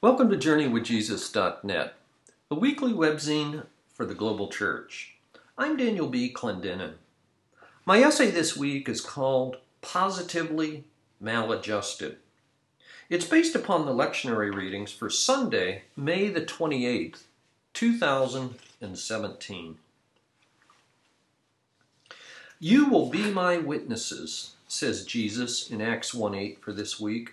Welcome to JourneyWithJesus.net, a weekly webzine for the global church. I'm Daniel B. Clendenin. My essay this week is called Positively Maladjusted. It's based upon the lectionary readings for Sunday, May the 28th, 2017. You will be my witnesses, says Jesus in Acts 1 8 for this week.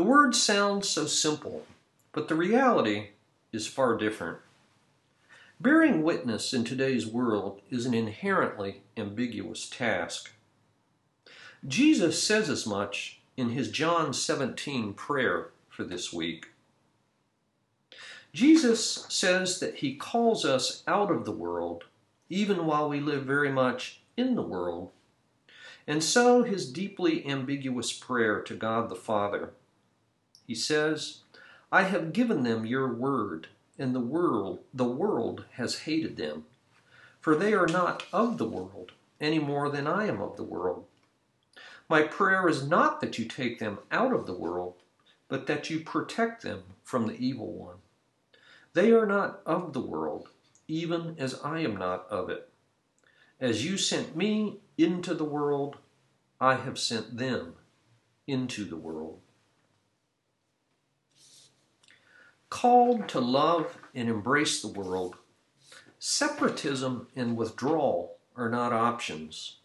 The words sound so simple, but the reality is far different. Bearing witness in today's world is an inherently ambiguous task. Jesus says as much in his John 17 prayer for this week. Jesus says that he calls us out of the world even while we live very much in the world. And so his deeply ambiguous prayer to God the Father he says, I have given them your word, and the world, the world has hated them. For they are not of the world, any more than I am of the world. My prayer is not that you take them out of the world, but that you protect them from the evil one. They are not of the world, even as I am not of it. As you sent me into the world, I have sent them into the world. Called to love and embrace the world, separatism and withdrawal are not options.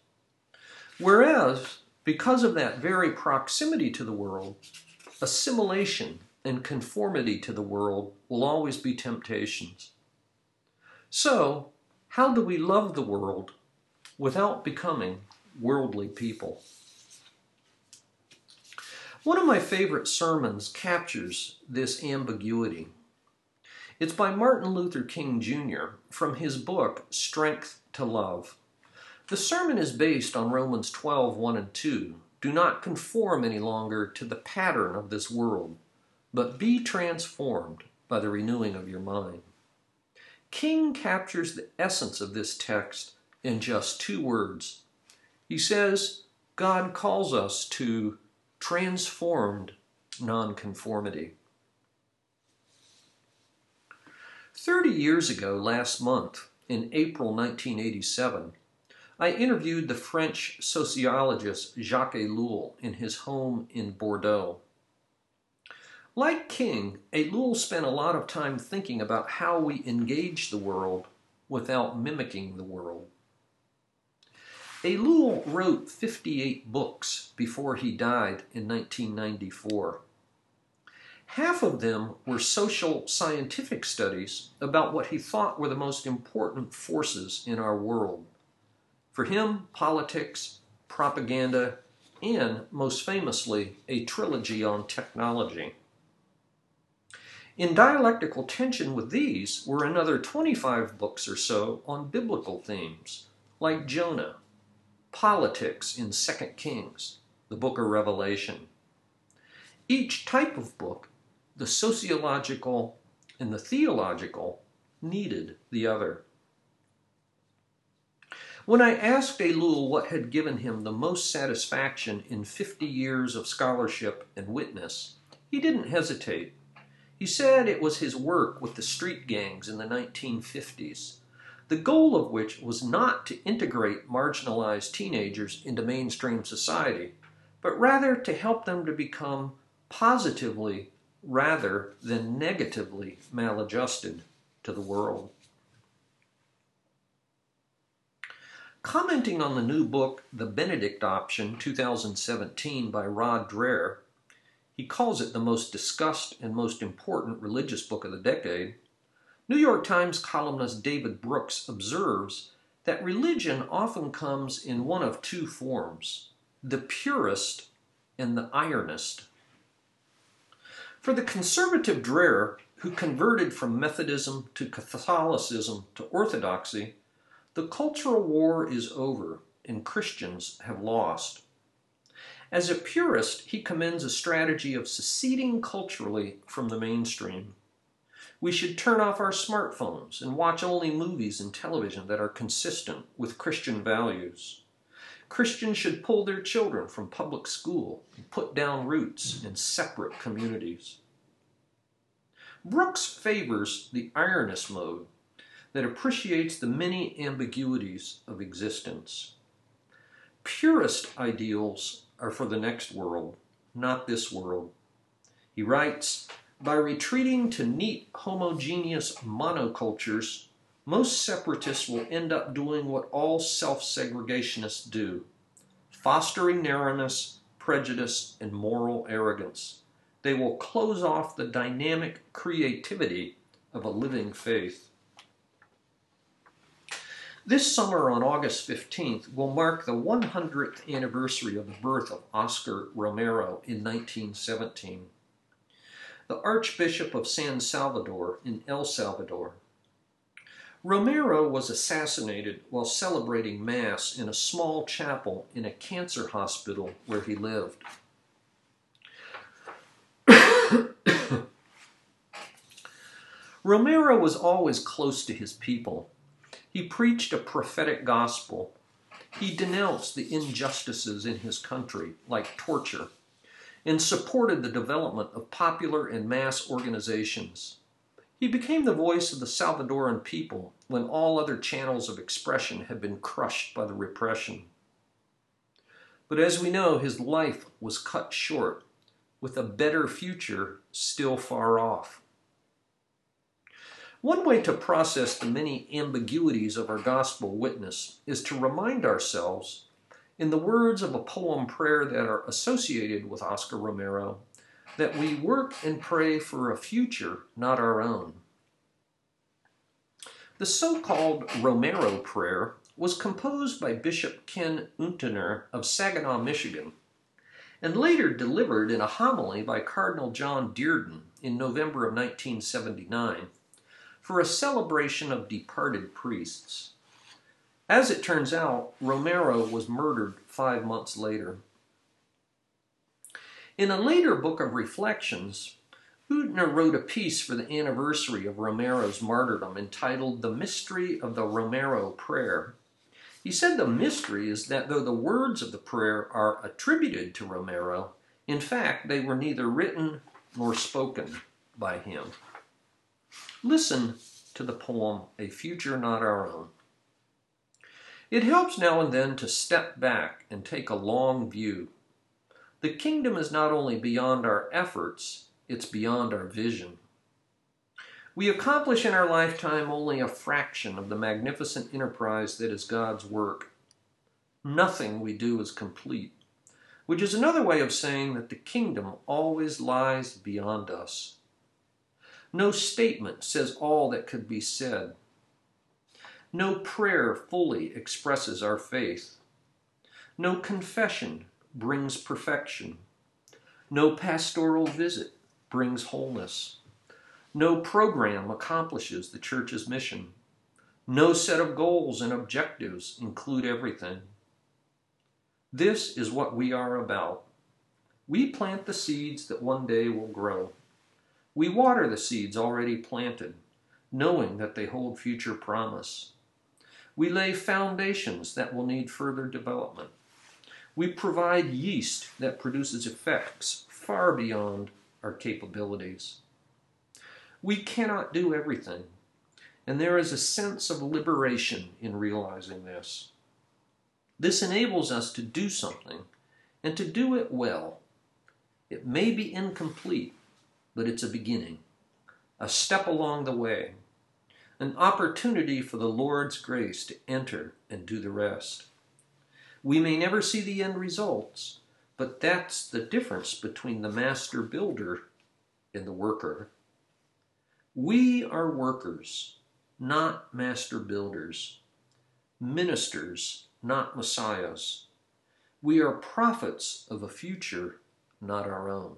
Whereas, because of that very proximity to the world, assimilation and conformity to the world will always be temptations. So, how do we love the world without becoming worldly people? One of my favorite sermons captures this ambiguity. It's by Martin Luther King Jr. from his book, Strength to Love. The sermon is based on Romans 12 1 and 2. Do not conform any longer to the pattern of this world, but be transformed by the renewing of your mind. King captures the essence of this text in just two words. He says, God calls us to transformed nonconformity. Thirty years ago, last month, in April 1987, I interviewed the French sociologist Jacques Ellul in his home in Bordeaux. Like King, Ellul spent a lot of time thinking about how we engage the world without mimicking the world. Ellul wrote 58 books before he died in 1994. Half of them were social scientific studies about what he thought were the most important forces in our world. For him, politics, propaganda, and, most famously, a trilogy on technology. In dialectical tension with these were another 25 books or so on biblical themes, like Jonah, politics in 2 Kings, the book of Revelation. Each type of book, the sociological and the theological, needed the other. When I asked Ellul what had given him the most satisfaction in 50 years of scholarship and witness, he didn't hesitate. He said it was his work with the street gangs in the 1950s the goal of which was not to integrate marginalized teenagers into mainstream society, but rather to help them to become positively rather than negatively maladjusted to the world. Commenting on the new book, The Benedict Option 2017 by Rod Dreher, he calls it the most discussed and most important religious book of the decade. New York Times columnist David Brooks observes that religion often comes in one of two forms the purist and the ironist. For the conservative Dreher, who converted from Methodism to Catholicism to Orthodoxy, the cultural war is over and Christians have lost. As a purist, he commends a strategy of seceding culturally from the mainstream. We should turn off our smartphones and watch only movies and television that are consistent with Christian values. Christians should pull their children from public school and put down roots in separate communities. Brooks favors the ironist mode that appreciates the many ambiguities of existence. Purist ideals are for the next world, not this world. He writes, by retreating to neat, homogeneous monocultures, most separatists will end up doing what all self segregationists do fostering narrowness, prejudice, and moral arrogance. They will close off the dynamic creativity of a living faith. This summer on August 15th will mark the 100th anniversary of the birth of Oscar Romero in 1917 the Archbishop of San Salvador in El Salvador. Romero was assassinated while celebrating Mass in a small chapel in a cancer hospital where he lived. Romero was always close to his people. He preached a prophetic gospel. He denounced the injustices in his country, like torture, and supported the development of popular and mass organizations. He became the voice of the Salvadoran people when all other channels of expression had been crushed by the repression. But as we know, his life was cut short, with a better future still far off. One way to process the many ambiguities of our gospel witness is to remind ourselves in the words of a poem prayer that are associated with Oscar Romero, that we work and pray for a future not our own. The so called Romero prayer was composed by Bishop Ken Untener of Saginaw, Michigan, and later delivered in a homily by Cardinal John Dearden in November of 1979 for a celebration of departed priests. As it turns out, Romero was murdered five months later. In a later book of reflections, Untener wrote a piece for the anniversary of Romero's martyrdom entitled The Mystery of the Romero Prayer. He said the mystery is that though the words of the prayer are attributed to Romero, in fact they were neither written nor spoken by him. Listen to the poem A Future Not Our Own. It helps now and then to step back and take a long view. The kingdom is not only beyond our efforts, it's beyond our vision. We accomplish in our lifetime only a fraction of the magnificent enterprise that is God's work. Nothing we do is complete, which is another way of saying that the kingdom always lies beyond us. No statement says all that could be said. No prayer fully expresses our faith. No confession brings perfection. No pastoral visit brings wholeness. No program accomplishes the church's mission. No set of goals and objectives include everything. This is what we are about. We plant the seeds that one day will grow. We water the seeds already planted, knowing that they hold future promise. We lay foundations that will need further development. We provide yeast that produces effects far beyond our capabilities. We cannot do everything, and there is a sense of liberation in realizing this. This enables us to do something and to do it well. It may be incomplete, but it's a beginning, a step along the way an opportunity for the Lord's grace to enter and do the rest. We may never see the end results, but that's the difference between the master builder and the worker. We are workers, not master builders, ministers, not messiahs. We are prophets of a future not our own.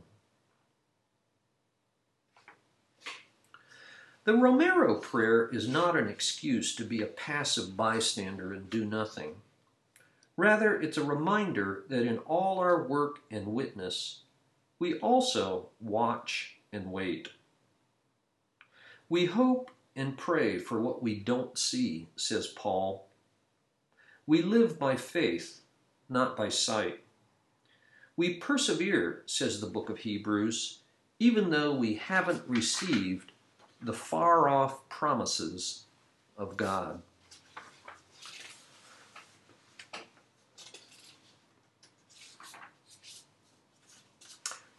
The Romero prayer is not an excuse to be a passive bystander and do nothing. Rather, it's a reminder that in all our work and witness, we also watch and wait. We hope and pray for what we don't see, says Paul. We live by faith, not by sight. We persevere, says the book of Hebrews, even though we haven't received The Far Off Promises of God.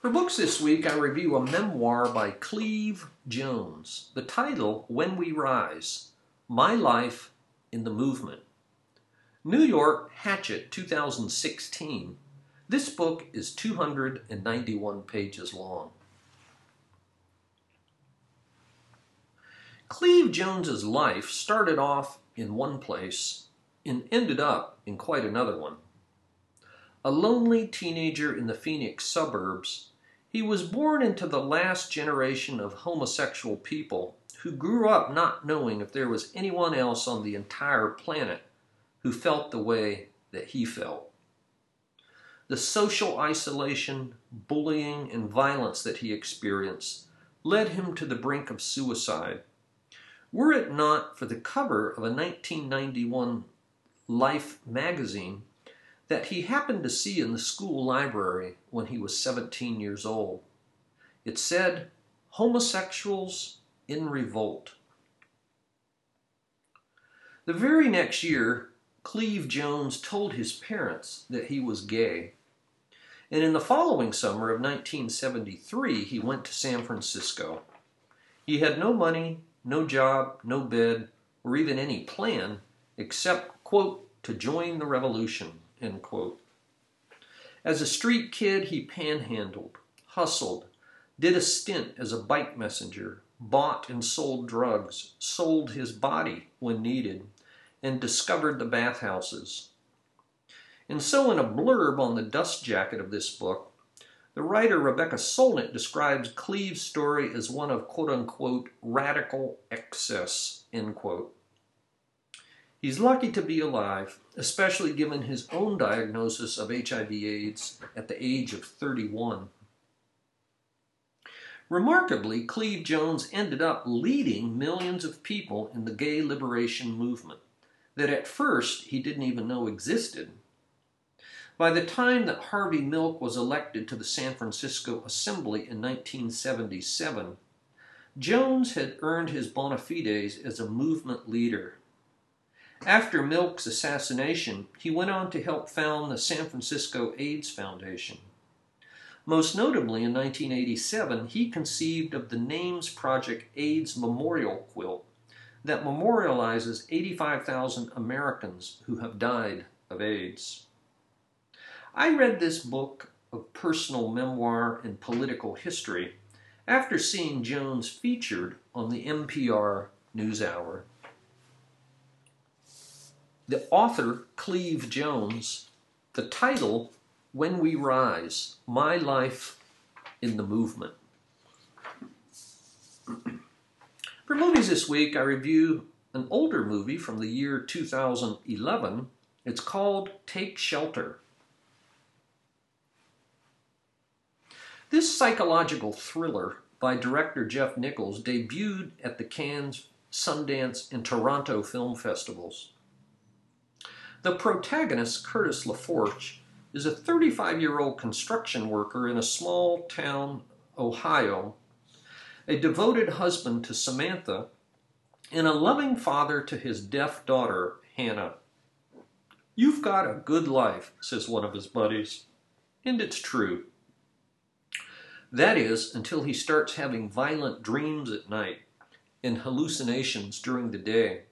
For books this week, I review a memoir by Cleve Jones. The title, When We Rise My Life in the Movement. New York, Hachette, 2016. This book is 291 pages long. Cleve Jones's life started off in one place and ended up in quite another one. A lonely teenager in the Phoenix suburbs, he was born into the last generation of homosexual people who grew up not knowing if there was anyone else on the entire planet who felt the way that he felt. The social isolation, bullying, and violence that he experienced led him to the brink of suicide. Were it not for the cover of a 1991 Life magazine that he happened to see in the school library when he was 17 years old. It said, Homosexuals in Revolt. The very next year, Cleve Jones told his parents that he was gay. And in the following summer of 1973, he went to San Francisco. He had no money, no job, no bed, or even any plan except, quote, to join the revolution, End quote. As a street kid, he panhandled, hustled, did a stint as a bike messenger, bought and sold drugs, sold his body when needed, and discovered the bathhouses. And so, in a blurb on the dust jacket of this book, the writer Rebecca Solnit describes Cleve's story as one of quote unquote radical excess, end quote. He's lucky to be alive, especially given his own diagnosis of HIV/AIDS at the age of 31. Remarkably, Cleve Jones ended up leading millions of people in the gay liberation movement that at first he didn't even know existed. By the time that Harvey Milk was elected to the San Francisco Assembly in 1977, Jones had earned his bona fides as a movement leader after Milk's assassination, he went on to help found the San Francisco AIDS Foundation. Most notably, in 1987, he conceived of the NAMES Project AIDS Memorial Quilt that memorializes 85,000 Americans who have died of AIDS. I read this book of personal memoir and political history after seeing Jones featured on the NPR NewsHour the author, Cleve Jones, the title, When We Rise My Life in the Movement. For movies this week, I review an older movie from the year 2011. It's called Take Shelter. This psychological thriller by director Jeff Nichols debuted at the Cannes, Sundance, and Toronto film festivals. The protagonist, Curtis LaForge, is a 35 year old construction worker in a small town, Ohio, a devoted husband to Samantha, and a loving father to his deaf daughter, Hannah. You've got a good life, says one of his buddies. And it's true. That is, until he starts having violent dreams at night and hallucinations during the day.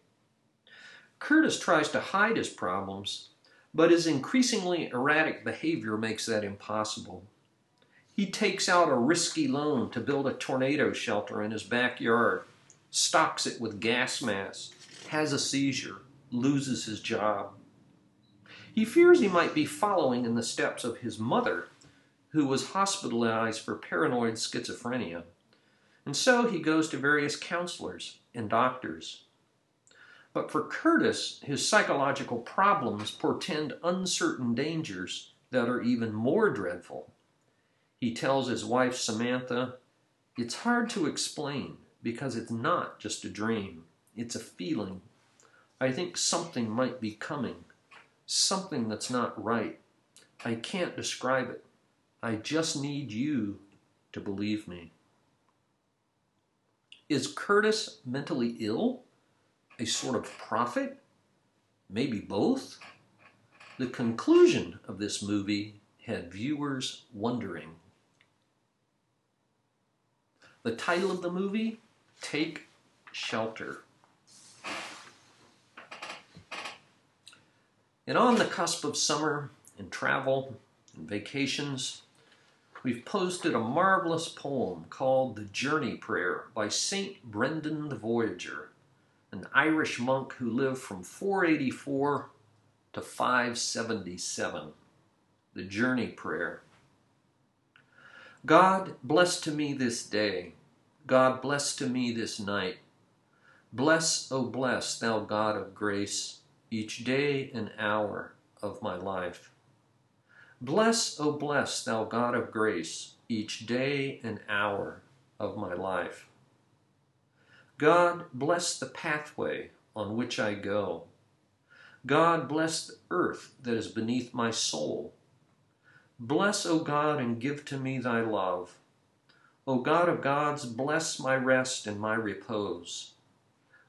Curtis tries to hide his problems, but his increasingly erratic behavior makes that impossible. He takes out a risky loan to build a tornado shelter in his backyard, stocks it with gas masks, has a seizure, loses his job. He fears he might be following in the steps of his mother, who was hospitalized for paranoid schizophrenia. And so he goes to various counselors and doctors. But for Curtis, his psychological problems portend uncertain dangers that are even more dreadful. He tells his wife Samantha, It's hard to explain because it's not just a dream, it's a feeling. I think something might be coming, something that's not right. I can't describe it. I just need you to believe me. Is Curtis mentally ill? A sort of prophet? Maybe both? The conclusion of this movie had viewers wondering. The title of the movie Take Shelter. And on the cusp of summer and travel and vacations, we've posted a marvelous poem called The Journey Prayer by St. Brendan the Voyager, an Irish monk who lived from 484 to 577. The Journey Prayer. God bless to me this day. God bless to me this night. Bless, O oh bless, thou God of grace each day and hour of my life. Bless, O oh bless, thou God of grace, each day and hour of my life. God, bless the pathway on which I go. God, bless the earth that is beneath my sole. Bless, O God, and give to me thy love. O God of gods, bless my rest and my repose.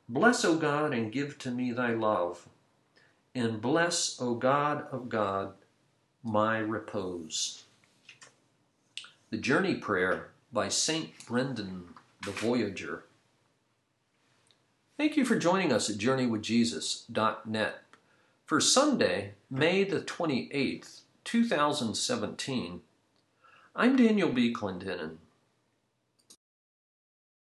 Bless, O God, and give to me thy love and bless, O God of God, my repose. The Journey Prayer by St. Brendan the Voyager. Thank you for joining us at JourneyWithJesus.net for Sunday, May the 28th, 2017. I'm Daniel B. Clendenin,